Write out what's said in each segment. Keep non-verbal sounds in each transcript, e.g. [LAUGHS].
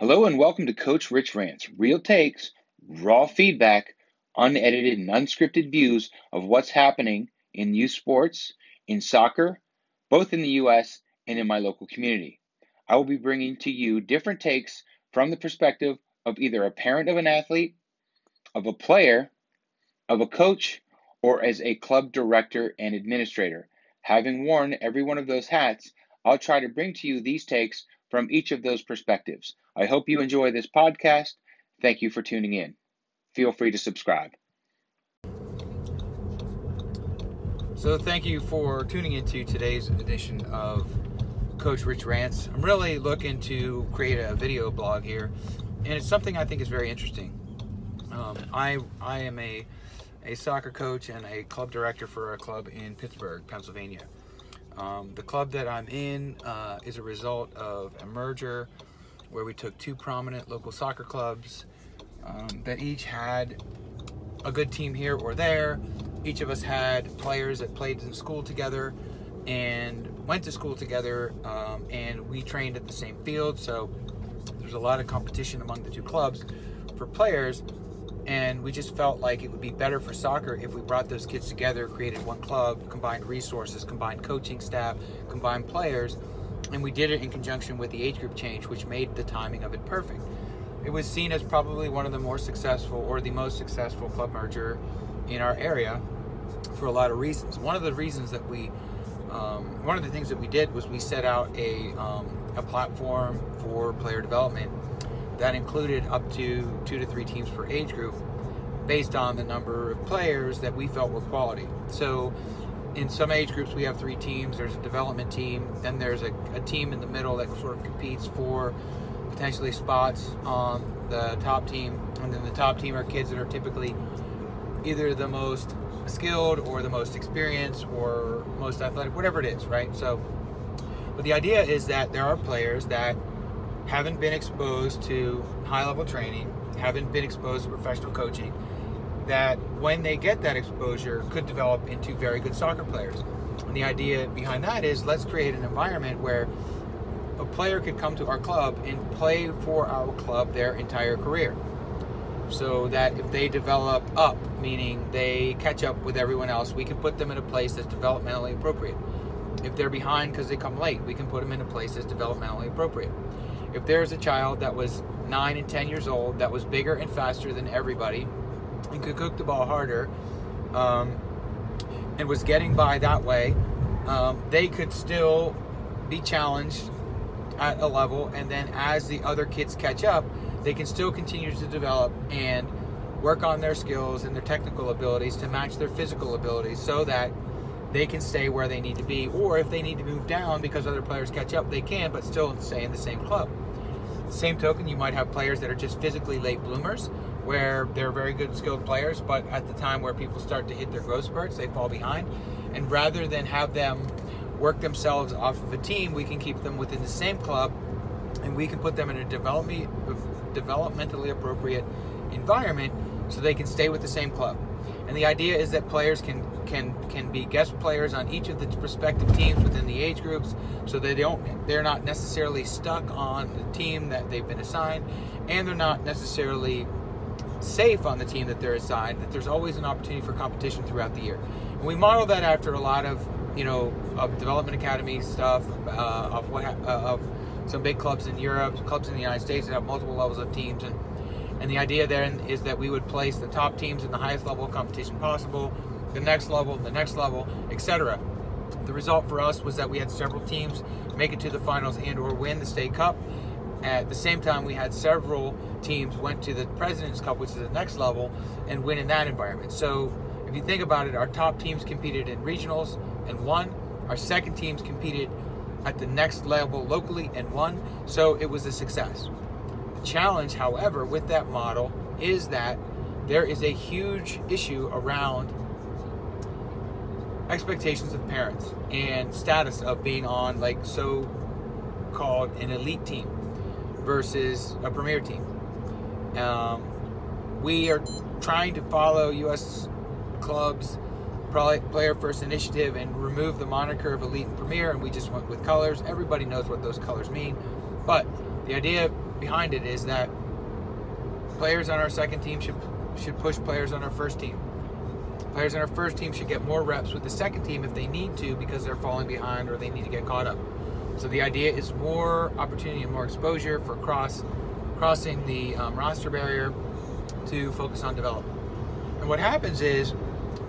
Hello and welcome to Coach Rich Rants, real takes, raw feedback, unedited and unscripted views of what's happening in youth sports, in soccer, both in the US and in my local community. I will be bringing to you different takes from the perspective of either a parent of an athlete, of a player, of a coach, or as a club director and administrator. Having worn every one of those hats, I'll try to bring to you these takes from each of those perspectives. I hope you enjoy this podcast. Thank you for tuning in. Feel free to subscribe. So, thank you for tuning into today's edition of Coach Rich Rants. I'm really looking to create a video blog here, and it's something I think is very interesting. Um, I I am a a soccer coach and a club director for a club in Pittsburgh, Pennsylvania. Um, the club that I'm in uh, is a result of a merger where we took two prominent local soccer clubs um, that each had a good team here or there. Each of us had players that played in school together and went to school together, um, and we trained at the same field. So there's a lot of competition among the two clubs for players and we just felt like it would be better for soccer if we brought those kids together, created one club, combined resources, combined coaching staff, combined players, and we did it in conjunction with the age group change, which made the timing of it perfect. It was seen as probably one of the more successful or the most successful club merger in our area for a lot of reasons. One of the reasons that we, um, one of the things that we did was we set out a, um, a platform for player development that included up to two to three teams per age group based on the number of players that we felt were quality. So in some age groups we have three teams there's a development team then there's a, a, team in the middle that sort of competes for potentially spots on the top team and then the top team are kids that are typically either the most skilled or the most experienced or most athletic whatever it is right so but the idea is that there are players that haven't been exposed to high level training, haven't been exposed to professional coaching, that when they get that exposure could develop into very good soccer players. And the idea behind that is let's create an environment where a player could come to our club and play for our club their entire career. So that if they develop up, meaning they catch up with everyone else, we can put them in a place that's developmentally appropriate. If they're behind because they come late, we can put them in a place that's developmentally appropriate if there's a child that was nine and 10 years old that was bigger and faster than everybody and could cook the ball harder um, and was getting by that way, um, they could still be challenged at a level. And then as the other kids catch up, they can still continue to develop and work on their skills and their technical abilities to match their physical abilities so that they can stay where they need to be. Or if they need to move down because other players catch up, they can, but still stay in the same club. Same token, you might have players that are just physically late bloomers, where they're very good, skilled players, but at the time where people start to hit their growth spurts, they fall behind. And rather than have them work themselves off of a team, we can keep them within the same club, and we can put them in a development, developmentally appropriate environment so they can stay with the same club. And the idea is that players can can can be guest players on each of the respective teams within the age groups, so they don't they're not necessarily stuck on the team that they've been assigned, and they're not necessarily safe on the team that they're assigned. That there's always an opportunity for competition throughout the year. And we model that after a lot of you know of development academy stuff uh, of what uh, of some big clubs in Europe, clubs in the United States that have multiple levels of teams and and the idea then is that we would place the top teams in the highest level of competition possible, the next level, the next level, etc. The result for us was that we had several teams make it to the finals and or win the state cup. At the same time, we had several teams went to the President's Cup, which is the next level, and win in that environment. So if you think about it, our top teams competed in regionals and won. Our second teams competed at the next level locally and won. So it was a success The challenge, however, with that model is that there is a huge issue around expectations of parents and status of being on like so called an elite team versus a premier team. Um, we are trying to follow U.S. clubs player first initiative and remove the moniker of elite and premier, and we just went with colors. Everybody knows what those colors mean, but the idea behind it is that players on our second team should should push players on our first team. Players in our first team should get more reps with the second team if they need to because they're falling behind or they need to get caught up. So the idea is more opportunity and more exposure for cross crossing the um, roster barrier to focus on development. And what happens is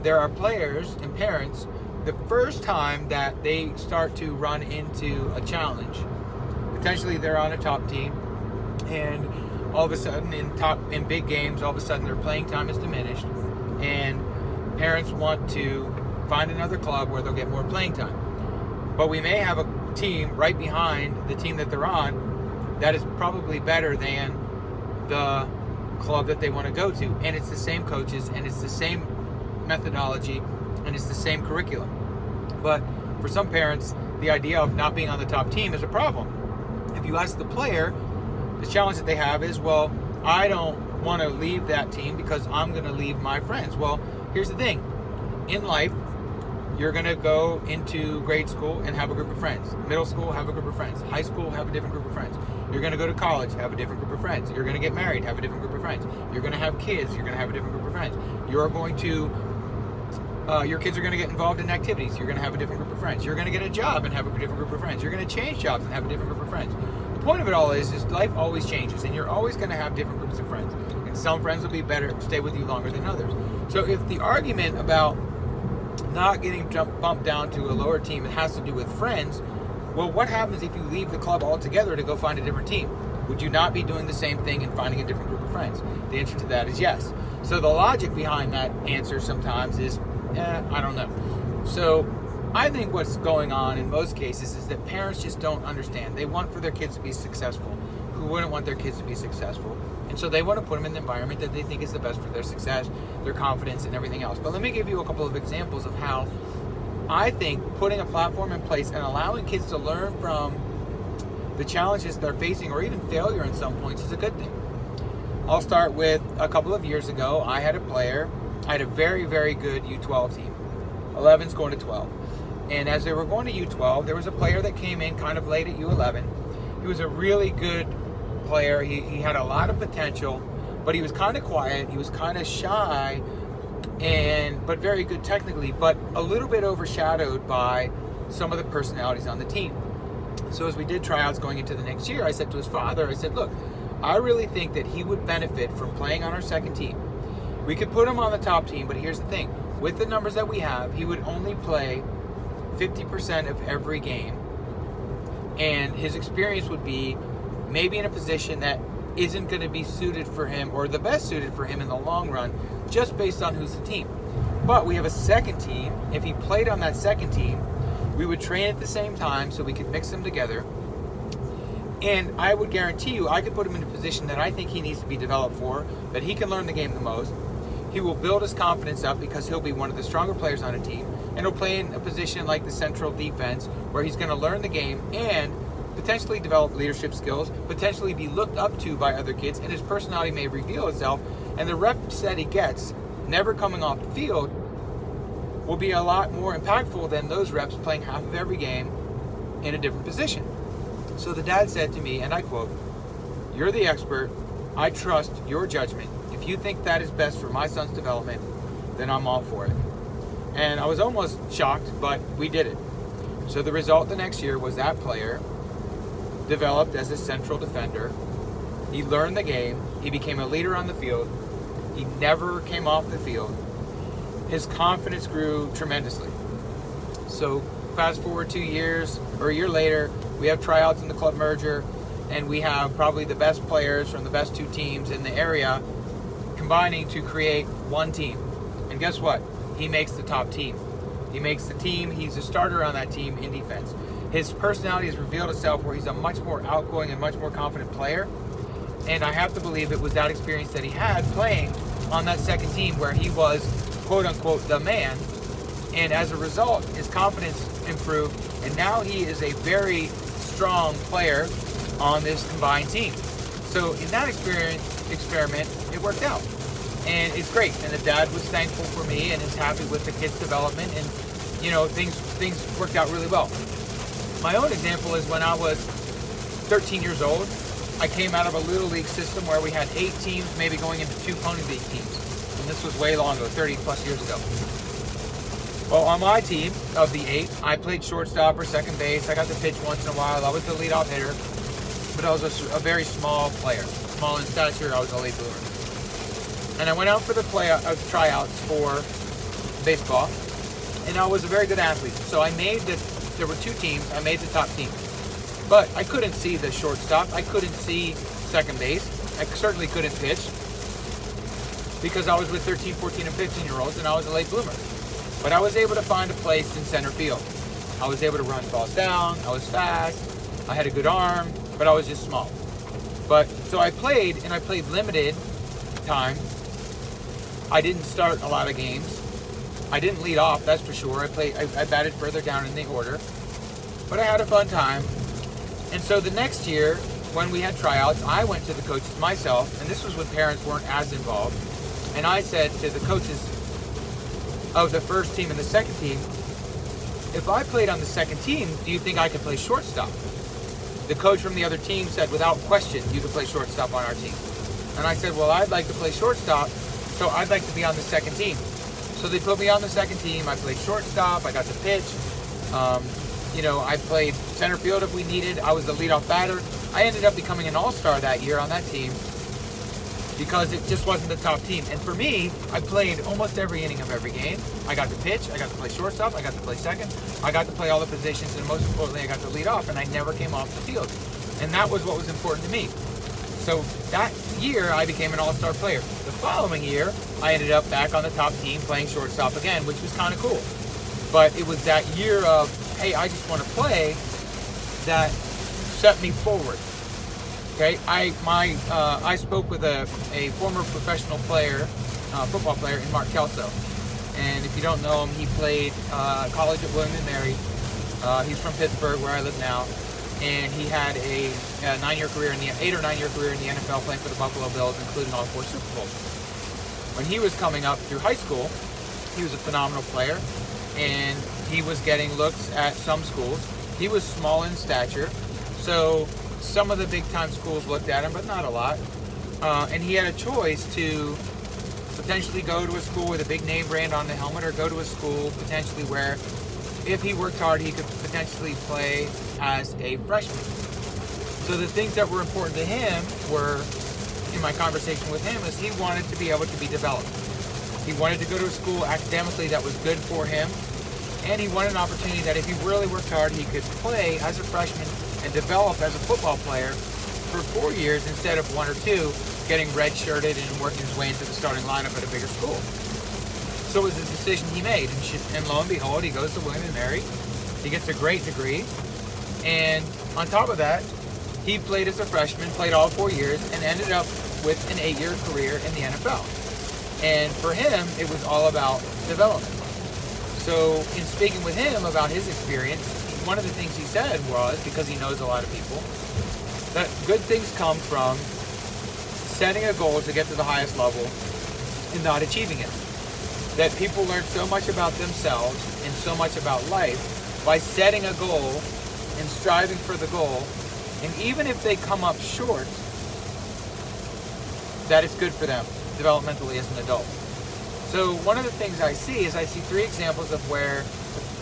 there are players and parents the first time that they start to run into a challenge. Potentially they're on a top team and all of a sudden in top in big games all of a sudden their playing time is diminished and parents want to find another club where they'll get more playing time. But we may have a team right behind the team that they're on that is probably better than the club that they want to go to. And it's the same coaches and it's the same methodology and it's the same curriculum. But for some parents, the idea of not being on the top team is a problem. If you ask the player, the challenge that they have is, well, I don't want to leave that team because I'm going to leave my friends. Well, here's the thing in life, you're going to go into grade school and have a group of friends. Middle school, have a group of friends. High school, have a different group of friends. You're going to go to college, have a different group of friends. You're going to get married, have a different group of friends. You're going to have kids, you're going to have a different group of friends. You're going to uh, your kids are going to get involved in activities. You're going to have a different group of friends. You're going to get a job and have a different group of friends. You're going to change jobs and have a different group of friends. Point of it all is, is life always changes, and you're always going to have different groups of friends. And some friends will be better, stay with you longer than others. So if the argument about not getting jump, bumped down to a lower team it has to do with friends, well, what happens if you leave the club altogether to go find a different team? Would you not be doing the same thing and finding a different group of friends? The answer to that is yes. So the logic behind that answer sometimes is eh, I don't know. So I think what's going on in most cases is that parents just don't understand. They want for their kids to be successful. Who wouldn't want their kids to be successful? And so they want to put them in the environment that they think is the best for their success, their confidence, and everything else. But let me give you a couple of examples of how I think putting a platform in place and allowing kids to learn from the challenges they're facing or even failure in some points is a good thing. I'll start with a couple of years ago, I had a player I had a very, very good U12 team. 11's going to 12. And as they were going to U12, there was a player that came in kind of late at U11. He was a really good player. He, he had a lot of potential, but he was kind of quiet. He was kind of shy, and but very good technically, but a little bit overshadowed by some of the personalities on the team. So as we did tryouts going into the next year, I said to his father, I said, look, I really think that he would benefit from playing on our second team we could put him on the top team, but here's the thing. With the numbers that we have, he would only play 50% of every game. And his experience would be maybe in a position that isn't going to be suited for him or the best suited for him in the long run, just based on who's the team. But we have a second team. If he played on that second team, we would train at the same time so we could mix them together. And I would guarantee you, I could put him in a position that I think he needs to be developed for, that he can learn the game the most, he will build his confidence up because he'll be one of the stronger players on a team, and he'll play in a position like the central defense where he's going to learn the game and potentially develop leadership skills, potentially be looked up to by other kids, and his personality may reveal itself. And the reps that he gets, never coming off the field, will be a lot more impactful than those reps playing half of every game in a different position. So the dad said to me, and I quote, You're the expert. I trust your judgment if you think that is best for my son's development, then I'm all for it. And I was almost shocked, but we did it. So the result the next year was that player developed as a central defender. He learned the game. He became a leader on the field. He never came off the field. His confidence grew tremendously. So fast forward two years or a year later, we have tryouts in the club merger, and we have probably the best players from the best two teams in the area combining to create one team. And guess what? He makes the top team. He makes the team. He's a starter on that team in defense. His personality has revealed itself where he's a much more outgoing and much more confident player. And I have to believe it was that experience that he had playing on that second team where he was, quote unquote, the man. And as a result, his confidence improved. And now he is a very strong player on this combined team. So in that experience, experiment, it worked out and it's great. And the dad was thankful for me and is happy with the kid's development, and you know things things worked out really well. My own example is when I was 13 years old, I came out of a little league system where we had eight teams, maybe going into two pony league teams. And this was way long ago, 30 plus years ago. Well, on my team of the eight, I played shortstop or second base. I got to pitch once in a while. I was the leadoff hitter, but I was a, a very small player. Small in stature, I was a late bloomer. And I went out for the play uh, tryouts for baseball, and I was a very good athlete. So I made the. There were two teams. I made the top team, but I couldn't see the shortstop. I couldn't see second base. I certainly couldn't pitch because I was with 13, 14, and 15 year olds, and I was a late bloomer. But I was able to find a place in center field. I was able to run balls down. I was fast. I had a good arm, but I was just small. But so I played, and I played limited time. I didn't start a lot of games. I didn't lead off, that's for sure. I played. I, I batted further down in the order, but I had a fun time. And so the next year, when we had tryouts, I went to the coaches myself, and this was when parents weren't as involved. And I said to the coaches of the first team and the second team, if I played on the second team, do you think I could play shortstop? The coach from the other team said, without question, you could play shortstop on our team. And I said, well, I'd like to play shortstop, so I'd like to be on the second team. So they put me on the second team. I played shortstop. I got to pitch. Um, you know, I played center field if we needed. I was the leadoff batter. I ended up becoming an all-star that year on that team because it just wasn't the top team. And for me, I played almost every inning of every game. I got to pitch, I got to play shortstop, I got to play second, I got to play all the positions, and most importantly, I got to lead off, and I never came off the field. And that was what was important to me. So that year, I became an all-star player. The following year, I ended up back on the top team playing shortstop again, which was kind of cool. But it was that year of, hey, I just want to play that set me forward. Okay, I my uh, I spoke with a, a former professional player, uh, football player in Mark Kelso, and if you don't know him, he played uh, college at William and Mary. Uh, he's from Pittsburgh, where I live now, and he had a, a nine-year career in the eight or nine-year career in the NFL, playing for the Buffalo Bills, including all four Super Bowls. When he was coming up through high school, he was a phenomenal player, and he was getting looks at some schools. He was small in stature, so some of the big time schools looked at him, but not a lot. Uh, and he had a choice to potentially go to a school with a big name brand on the helmet or go to a school potentially where if he worked hard he could potentially play as a freshman. So the things that were important to him were in my conversation with him is he wanted to be able to be developed. He wanted to go to a school academically that was good for him and he wanted an opportunity that if he really worked hard he could play as a freshman and develop as a football player for four years instead of one or two, getting redshirted and working his way into the starting lineup at a bigger school. So it was a decision he made, and, she, and lo and behold, he goes to William and Mary. He gets a great degree, and on top of that, he played as a freshman, played all four years, and ended up with an eight-year career in the NFL. And for him, it was all about development. So in speaking with him about his experience, one of the things he said was, because he knows a lot of people, that good things come from setting a goal to get to the highest level and not achieving it. That people learn so much about themselves and so much about life by setting a goal and striving for the goal. And even if they come up short, that is good for them developmentally as an adult. So one of the things I see is I see three examples of where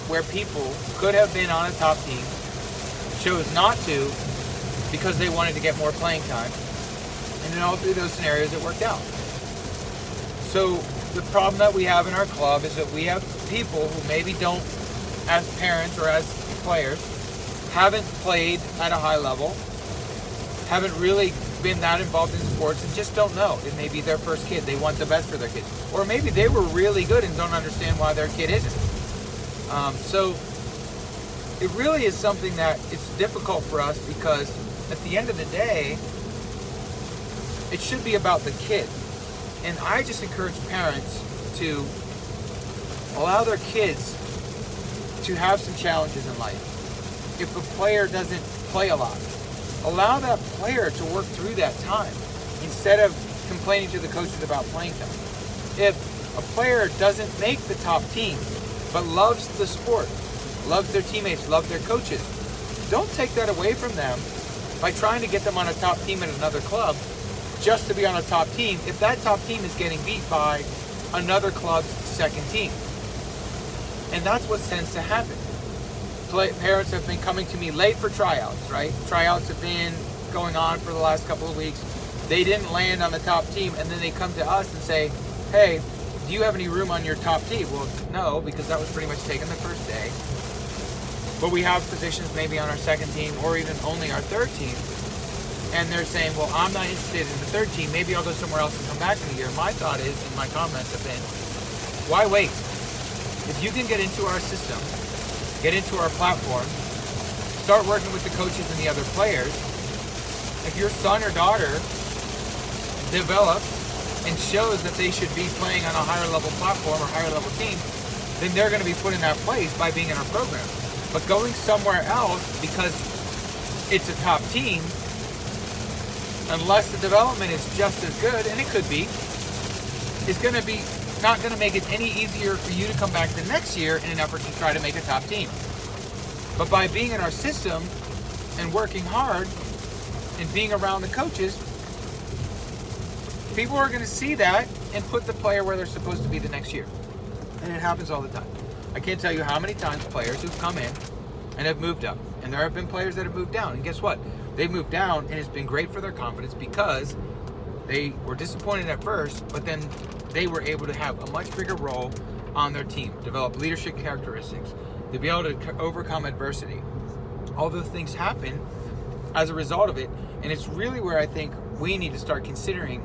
where people could have been on a top team, chose not to because they wanted to get more playing time. And in all three of those scenarios, it worked out. So the problem that we have in our club is that we have people who maybe don't, as parents or as players, haven't played at a high level, haven't really been that involved in sports and just don't know. It may be their first kid. They want the best for their kid. Or maybe they were really good and don't understand why their kid isn't. Um, so it really is something that it's difficult for us because at the end of the day, it should be about the kid. And I just encourage parents to allow their kids to have some challenges in life. If a player doesn't play a lot, allow that player to work through that time instead of complaining to the coaches about playing time. If a player doesn't make the top team, but loves the sport, loves their teammates, loves their coaches. Don't take that away from them by trying to get them on a top team at another club just to be on a top team if that top team is getting beat by another club's second team. And that's what tends to happen. Parents have been coming to me late for tryouts, right? Tryouts have been going on for the last couple of weeks. They didn't land on the top team, and then they come to us and say, hey, do you have any room on your top team? Well, no, because that was pretty much taken the first day. But we have positions maybe on our second team or even only our third team. And they're saying, well, I'm not interested in the third team. Maybe I'll go somewhere else and come back in a year. My thought is, and my comments have been, why wait? If you can get into our system, get into our platform, start working with the coaches and the other players, if your son or daughter develops and shows that they should be playing on a higher level platform or higher level team, then they're going to be put in that place by being in our program. But going somewhere else because it's a top team, unless the development is just as good, and it could be, is going to be not going to make it any easier for you to come back the next year in an effort to try to make a top team. But by being in our system and working hard and being around the coaches, people are going to see that and put the player where they're supposed to be the next year. And it happens all the time. I can't tell you how many times players who've come in and have moved up. And there have been players that have moved down. And guess what? They've moved down and it's been great for their confidence because they were disappointed at first, but then they were able to have a much bigger role on their team, develop leadership characteristics, to be able to overcome adversity. All those things happen as a result of it. And it's really where I think we need to start considering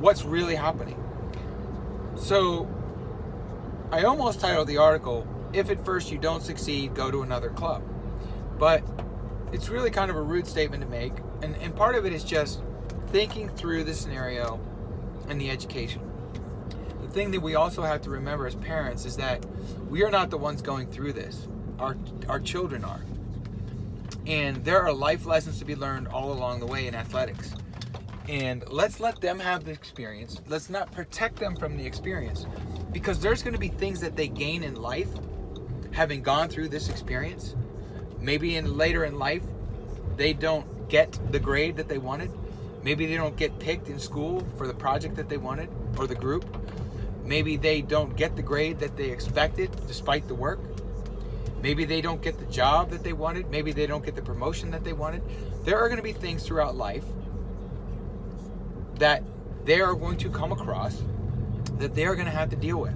what's really happening. So I almost titled the article, If at First You Don't Succeed, Go to Another Club. But it's really kind of a rude statement to make. And, and part of it is just thinking through the scenario and the education. The thing that we also have to remember as parents is that we are not the ones going through this, our, our children are. And there are life lessons to be learned all along the way in athletics. And let's let them have the experience. Let's not protect them from the experience because there's going to be things that they gain in life having gone through this experience. Maybe in later in life they don't get the grade that they wanted. Maybe they don't get picked in school for the project that they wanted or the group. Maybe they don't get the grade that they expected despite the work. Maybe they don't get the job that they wanted. Maybe they don't get the promotion that they wanted. There are going to be things throughout life that they are going to come across that they are going to have to deal with.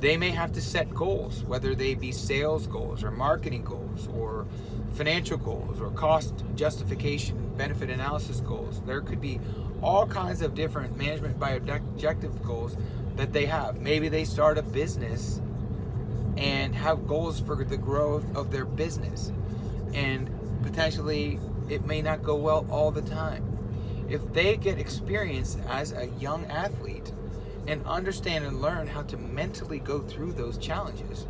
They may have to set goals, whether they be sales goals or marketing goals or financial goals or cost justification, benefit analysis goals. There could be all kinds of different management by objective goals that they have. Maybe they start a business and have goals for the growth of their business. And potentially it may not go well all the time. If they get experience as a young athlete and understand and learn how to mentally go through those challenges,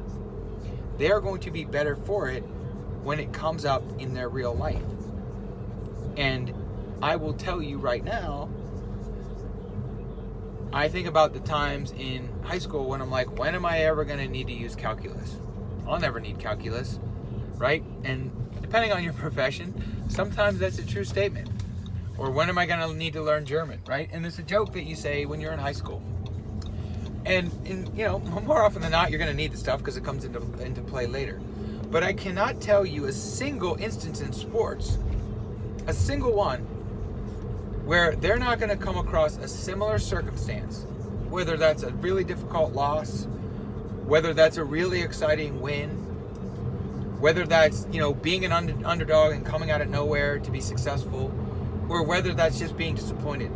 they are going to be better for it when it comes up in their real life. And I will tell you right now, I think about the times in high school when I'm like, when am I ever going to need to use calculus? I'll never need calculus, right? And depending on your [LAUGHS] profession, sometimes that's a true statement. Or when am I going to need to learn German, right? And it's a joke that you say when you're in high school. And, in, you know, [LAUGHS] more often than not, you're going to need the stuff because it comes into, into play later. But I cannot tell you a single instance in sports, a single one, where they're not going to come across a similar circumstance, whether that's a really difficult loss, whether that's a really exciting win, whether that's you know being an under, underdog and coming out of nowhere to be successful, or whether that's just being disappointed,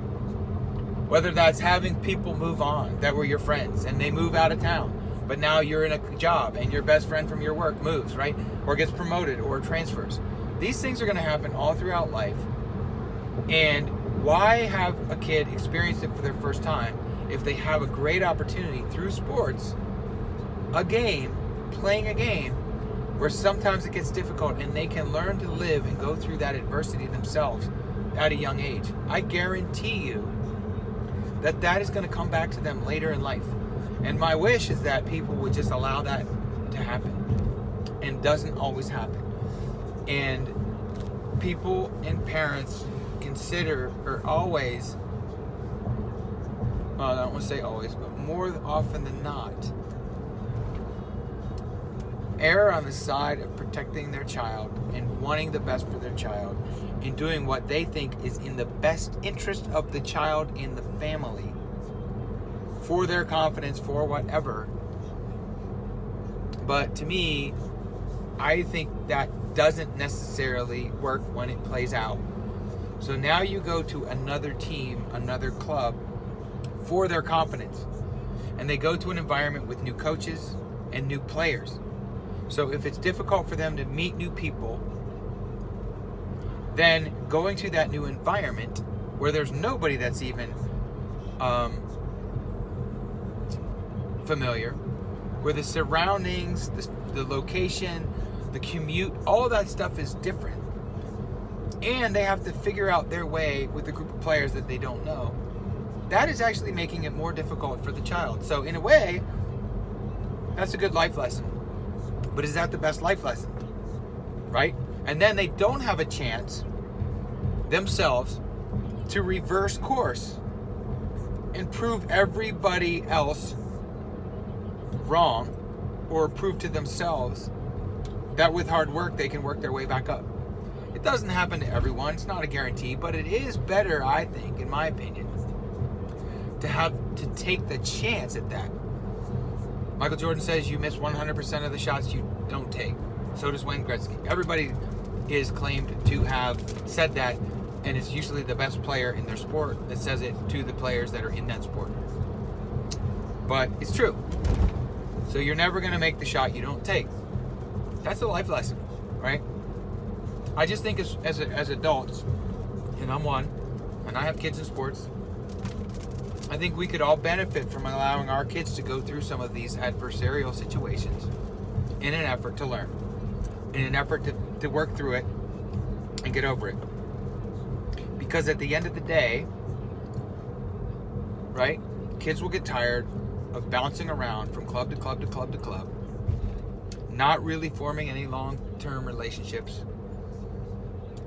whether that's having people move on that were your friends and they move out of town, but now you're in a job and your best friend from your work moves right or gets promoted or transfers. These things are going to happen all throughout life, and why have a kid experience it for their first time if they have a great opportunity through sports, a game, playing a game, where sometimes it gets difficult and they can learn to live and go through that adversity themselves at a young age? I guarantee you that that is going to come back to them later in life. And my wish is that people would just allow that to happen. And doesn't always happen. And people and parents consider or always well, I don't want to say always, but more often than not, err on the side of protecting their child and wanting the best for their child and doing what they think is in the best interest of the child and the family for their confidence, for whatever. But to me, I think that doesn't necessarily work when it plays out. So now you go to another team, another club for their confidence. And they go to an environment with new coaches and new players. So if it's difficult for them to meet new people, then going to that new environment where there's nobody that's even um, familiar, where the surroundings, the, the location, the commute, all that stuff is different. And they have to figure out their way with a group of players that they don't know. That is actually making it more difficult for the child. So, in a way, that's a good life lesson. But is that the best life lesson? Right? And then they don't have a chance themselves to reverse course and prove everybody else wrong or prove to themselves that with hard work they can work their way back up. It doesn't happen to everyone, it's not a guarantee, but it is better, I think, in my opinion, to have to take the chance at that. Michael Jordan says you miss 100% of the shots you don't take. So does Wayne Gretzky. Everybody is claimed to have said that, and it's usually the best player in their sport that says it to the players that are in that sport. But it's true. So you're never going to make the shot you don't take. That's a life lesson, right? I just think as, as, as adults, and I'm one, and I have kids in sports, I think we could all benefit from allowing our kids to go through some of these adversarial situations in an effort to learn, in an effort to, to work through it and get over it. Because at the end of the day, right, kids will get tired of bouncing around from club to club to club to club, not really forming any long term relationships,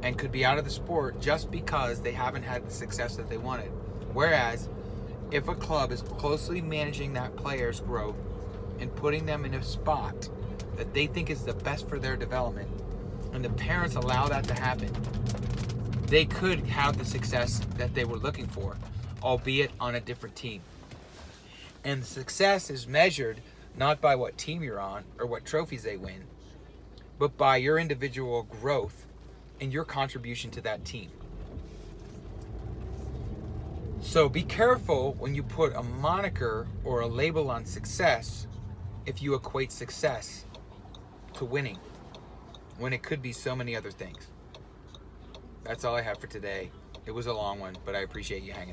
and could be out of the sport just because they haven't had the success that they wanted. Whereas, if a club is closely managing that player's growth and putting them in a spot that they think is the best for their development, and the parents allow that to happen, they could have the success that they were looking for, albeit on a different team. And success is measured not by what team you're on or what trophies they win, but by your individual growth and your contribution to that team. So be careful when you put a moniker or a label on success if you equate success to winning when it could be so many other things. That's all I have for today. It was a long one, but I appreciate you hanging